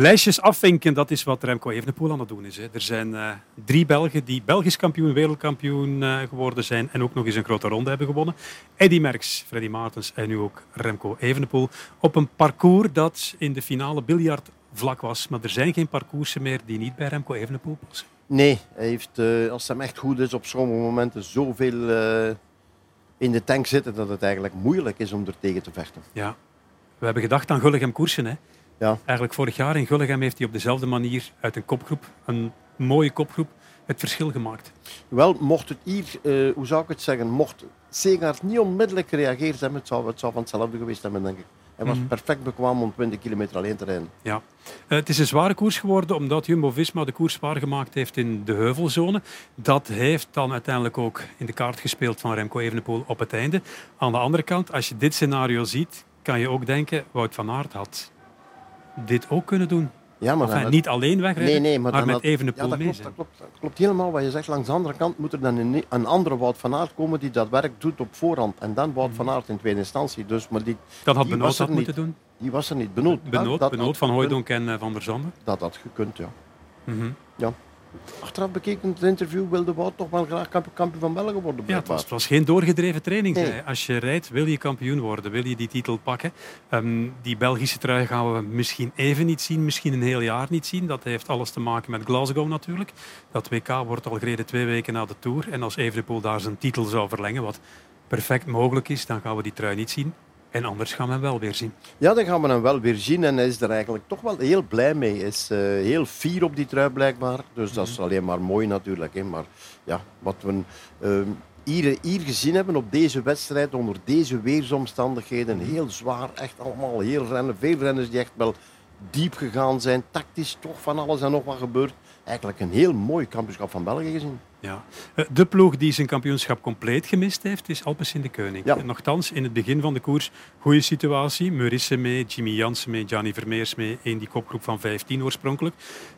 Lijstjes afvinken, dat is wat Remco Evenepoel aan het doen is. Hè. Er zijn uh, drie Belgen die Belgisch kampioen, wereldkampioen uh, geworden zijn en ook nog eens een grote ronde hebben gewonnen. Eddy Merckx, Freddy Maartens en nu ook Remco Evenepoel. Op een parcours dat in de finale biljart vlak was. Maar er zijn geen parcoursen meer die niet bij Remco Evenepoel passen. Nee, hij heeft, uh, als hem echt goed is, op sommige momenten zoveel in de tank zitten dat het eigenlijk moeilijk is om er tegen te vechten. Ja, we hebben gedacht aan Gulligem koersen. Hè. Ja. Eigenlijk vorig jaar in Gulligem heeft hij op dezelfde manier uit een kopgroep, een mooie kopgroep, het verschil gemaakt. Wel, mocht het hier, uh, hoe zou ik het zeggen, mocht Segaard niet onmiddellijk gereageerd hebben, het zou, het zou van hetzelfde geweest hebben, denk ik. Hij was -hmm. perfect bekwaam om 20 kilometer alleen te rijden. Ja. Uh, het is een zware koers geworden omdat Jumbo-Visma de koers zwaar gemaakt heeft in de heuvelzone. Dat heeft dan uiteindelijk ook in de kaart gespeeld van Remco Evenepoel op het einde. Aan de andere kant, als je dit scenario ziet, kan je ook denken, Wout van Aert had dit ook kunnen doen. Ja, maar enfin, niet alleen wegrijden, nee, nee, maar, maar met had, Evenepoel ja, dat mee klopt, dat, klopt, dat klopt helemaal wat je zegt. Langs de andere kant moet er dan een, een andere Wout van Aert komen die dat werk doet op voorhand. En dan Wout van Aert in tweede instantie. Dus, maar die, Dat had die Benoot dat moeten doen. Die was er niet. Benoot, Benoot, dat, Benoot had van. Hooijdonk en eh, Van der Zanden. Dat had gekund, ja. Mhm. ja. Achteraf bekeken het interview wilde Wout toch wel graag kamp- kampioen van België worden. Ja, het was, het was geen doorgedreven training. Nee. Als je rijdt, wil je kampioen worden, wil je die titel pakken. Ehm, die Belgische trui gaan we misschien even niet zien, misschien een heel jaar niet zien. Dat heeft alles te maken met Glasgow natuurlijk. Dat WK wordt al gereden twee weken na de Tour. En als Evenepoel daar zijn titel zou verlengen, wat perfect mogelijk is, dan gaan we die trui niet zien. En anders gaan we hem wel weer zien. Ja, dan gaan we hem wel weer zien. En hij is er eigenlijk toch wel heel blij mee. Hij is eh, heel fier op die trui blijkbaar. Dus dat is alleen maar mooi natuurlijk. Hè. Maar ja, wat we eh, hier, hier gezien hebben op deze wedstrijd, onder deze weersomstandigheden, heel zwaar, echt allemaal heel rennen. Veel renners die echt wel diep gegaan zijn. Tactisch toch van alles en nog wat gebeurd. Eigenlijk een heel mooi kampioenschap van België gezien. Ja. Eh, De ploeg die zijn kampioenschap compleet gemist heeft, is Alpes in de. Ja. En Nochtans, in het begin van de koers, goede situatie. Meurisse mee, Jimmy Jansen mee, Gianni Vermeers mee. In die kopgroep van 15 oorspronkelijk.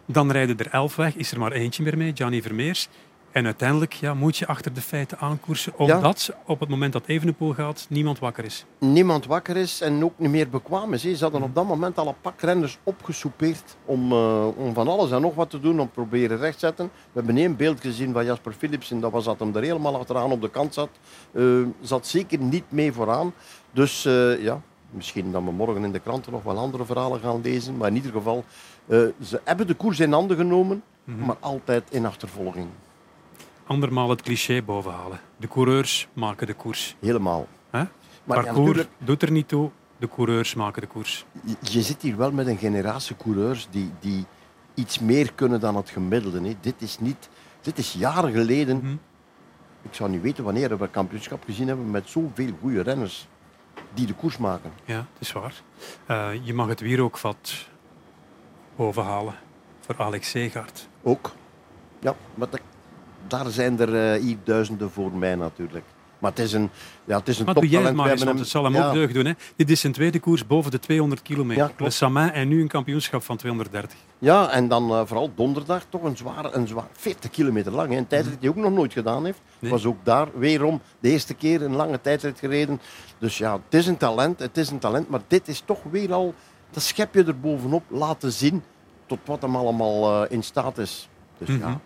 Dan rijden er 11 weg, is er maar eentje meer mee, Gianni Vermeers. En uiteindelijk ja, moet je achter de feiten aankoersen, omdat op het moment dat Evenepoel gaat, niemand wakker is. niemand wakker is en ook niet meer bekwaam is. hè. Ze hadden op dat moment al een pak renners opgesoupeerd om, eh, om van alles en nog wat te doen, om te proberen recht te zetten. We hebben één beeld gezien van Jasper Philipsen, dat was dat hem er helemaal achteraan op de kant zat. Eh, zat zeker niet mee vooraan. Dus eh, ja, misschien dat we morgen in de kranten nog wel andere verhalen gaan lezen. Maar in ieder geval, ze hebben de koers in handen genomen, maar altijd in achtervolging. Andermaal het cliché bovenhalen. De coureurs maken de koers. Helemaal. Hè? Maar ja, Parcours natuurlijk, doet er niet toe, de coureurs maken de koers. je- je zit hier wel met een generatie coureurs die, die iets meer kunnen dan het gemiddelde. Hè. Dit is niet, dit is jaren geleden. Mhm. Ik zou niet weten wanneer we een kampioenschap gezien hebben met zoveel goede renners die de koers maken. Ja, het is waar. Eh, je mag het wierookvat bovenhalen voor Alex Segaard. Ook. Ja, maar dat- daar zijn er eh, hier duizenden voor mij natuurlijk. Maar het is een, ja, het is een Maar doe jij het maar eens, want het zal hem ja, ook deugd doen. Hè? Dit is zijn tweede koers boven de 200 kilometer. Ja, klopt. Le Samin en nu een kampioenschap van 230. Ja, en dan eh, vooral donderdag toch een zwaar, een zwaar 40 kilometer lang. hè. Een tijdrit die hij ook nog nooit gedaan heeft. Nee. Was ook daar weerom de eerste keer een lange tijdrit gereden. Dus ja, het is een talent, het is een talent. Maar dit is toch weer al, dat schep je er bovenop laten zien tot wat hem allemaal eh, in staat is. Dus Mhm. ja,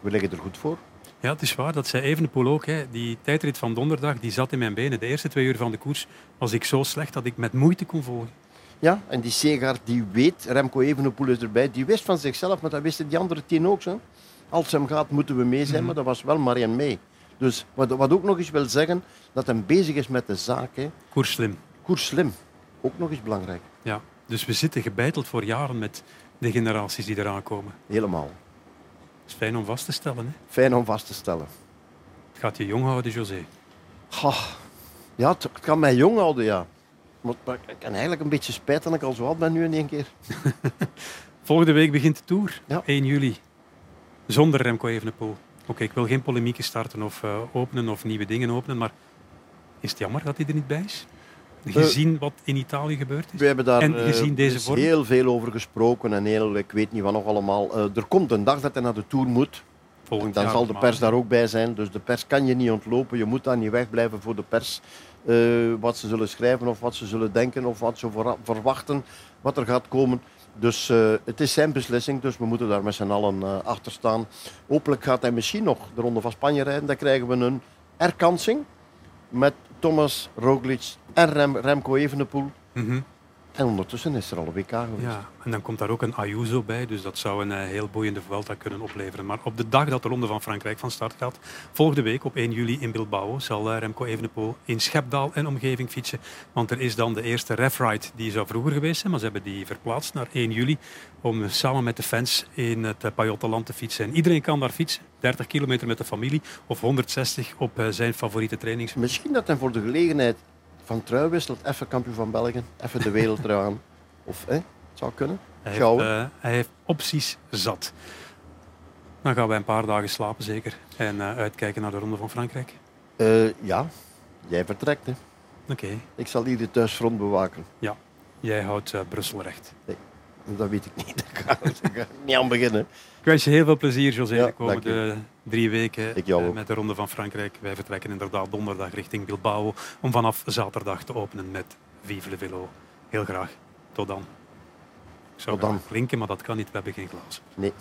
we liggen er goed voor. Ja, het is waar. Dat zei Evenepoel ook. Hè. Die tijdrit van donderdag die zat in mijn benen. De eerste twee uur van de koers was ik zo slecht dat ik met moeite kon volgen. Ja, en die Segaard die weet, Remco Evenepoel is erbij, die wist van zichzelf, maar dat wisten die andere tien ook. Zo. Als het hem gaat, moeten we mee zijn, Mhm. maar dat was wel Marianne mee. Dus wat, wat ook nog eens wil zeggen, dat hij bezig is met de zaak. Hè. Koers slim. Koers slim, ook nog eens belangrijk. Ja. Dus we zitten gebeiteld voor jaren met de generaties die eraan komen. Helemaal. Is fijn om vast te stellen. Hè. Fijn om vast te stellen. Het gaat je jong houden, José. Ja, het, het kan mij jong houden, ja. Maar, maar ik heb eigenlijk een beetje spijt dat ik al zo oud ben nu in één keer. Volgende week begint de Tour. Ja. 1 juli. Zonder Remco Evenepoel. Oké, ik wil geen polemieken starten of eh, openen of nieuwe dingen openen, maar is het jammer dat hij er niet bij is? Gezien wat in Italië gebeurd is? We hebben daar En eh, gezien deze dus heel veel over gesproken en heel, ik weet niet wat nog allemaal. Eh, er komt een dag dat hij naar de Tour moet. Volgend Dan zal de pers daar ook bij zijn. Dus de pers kan je niet ontlopen. Je moet daar niet wegblijven voor de pers. eh, wat ze zullen schrijven of wat ze zullen denken of wat ze verwachten. Wat er gaat komen. Dus uh, het is zijn beslissing, dus we moeten daar met z'n allen uh, achter staan. Hopelijk gaat hij misschien nog de Ronde van Spanje rijden. Dan krijgen we een erkansing met Thomas Roglic en Rem Remco Evenepoel. -hmm. En ondertussen is er al een WK geweest. Ja, en dan komt daar ook een Ayuso bij, dus dat zou een uh, heel boeiende Vuelta kunnen opleveren. Maar op de dag dat de Ronde van Frankrijk van start gaat, volgende week op 1 juli in Bilbao, zal uh, Remco Evenepoel in Schepdaal en omgeving fietsen. Want er is dan de eerste refride, die zou vroeger geweest zijn, maar ze hebben die verplaatst naar 1 juli om samen met de fans in het uh, Pajottenland te fietsen. En iedereen kan daar fietsen, 30 kilometer met de familie of 160 op zijn favoriete trainings. Misschien dat hij voor de gelegenheid van trui wisselt, even kampioen van België, even de wereldtrui aan. Of, hè, het zou kunnen. Hij heeft, uh, hij heeft, opties zat. Dan gaan wij een paar dagen slapen zeker. En uh, uitkijken naar de Ronde van Frankrijk. Uh, ja, jij vertrekt. Oké. Okay. Ik zal hier de thuisfront bewaken. Ja, jij houdt Brussel recht. Nee, dat weet ik niet. Daar ga ik niet aan beginnen. Ik wens je heel veel plezier, José, ja, de komende drie weken uh, met de Ronde van Frankrijk. Wij vertrekken inderdaad donderdag richting Bilbao om vanaf zaterdag te openen met Vive le Velo. Heel graag. Tot dan. Ik zou Tot dan. klinken, maar dat kan niet. We hebben geen glazen. Nee.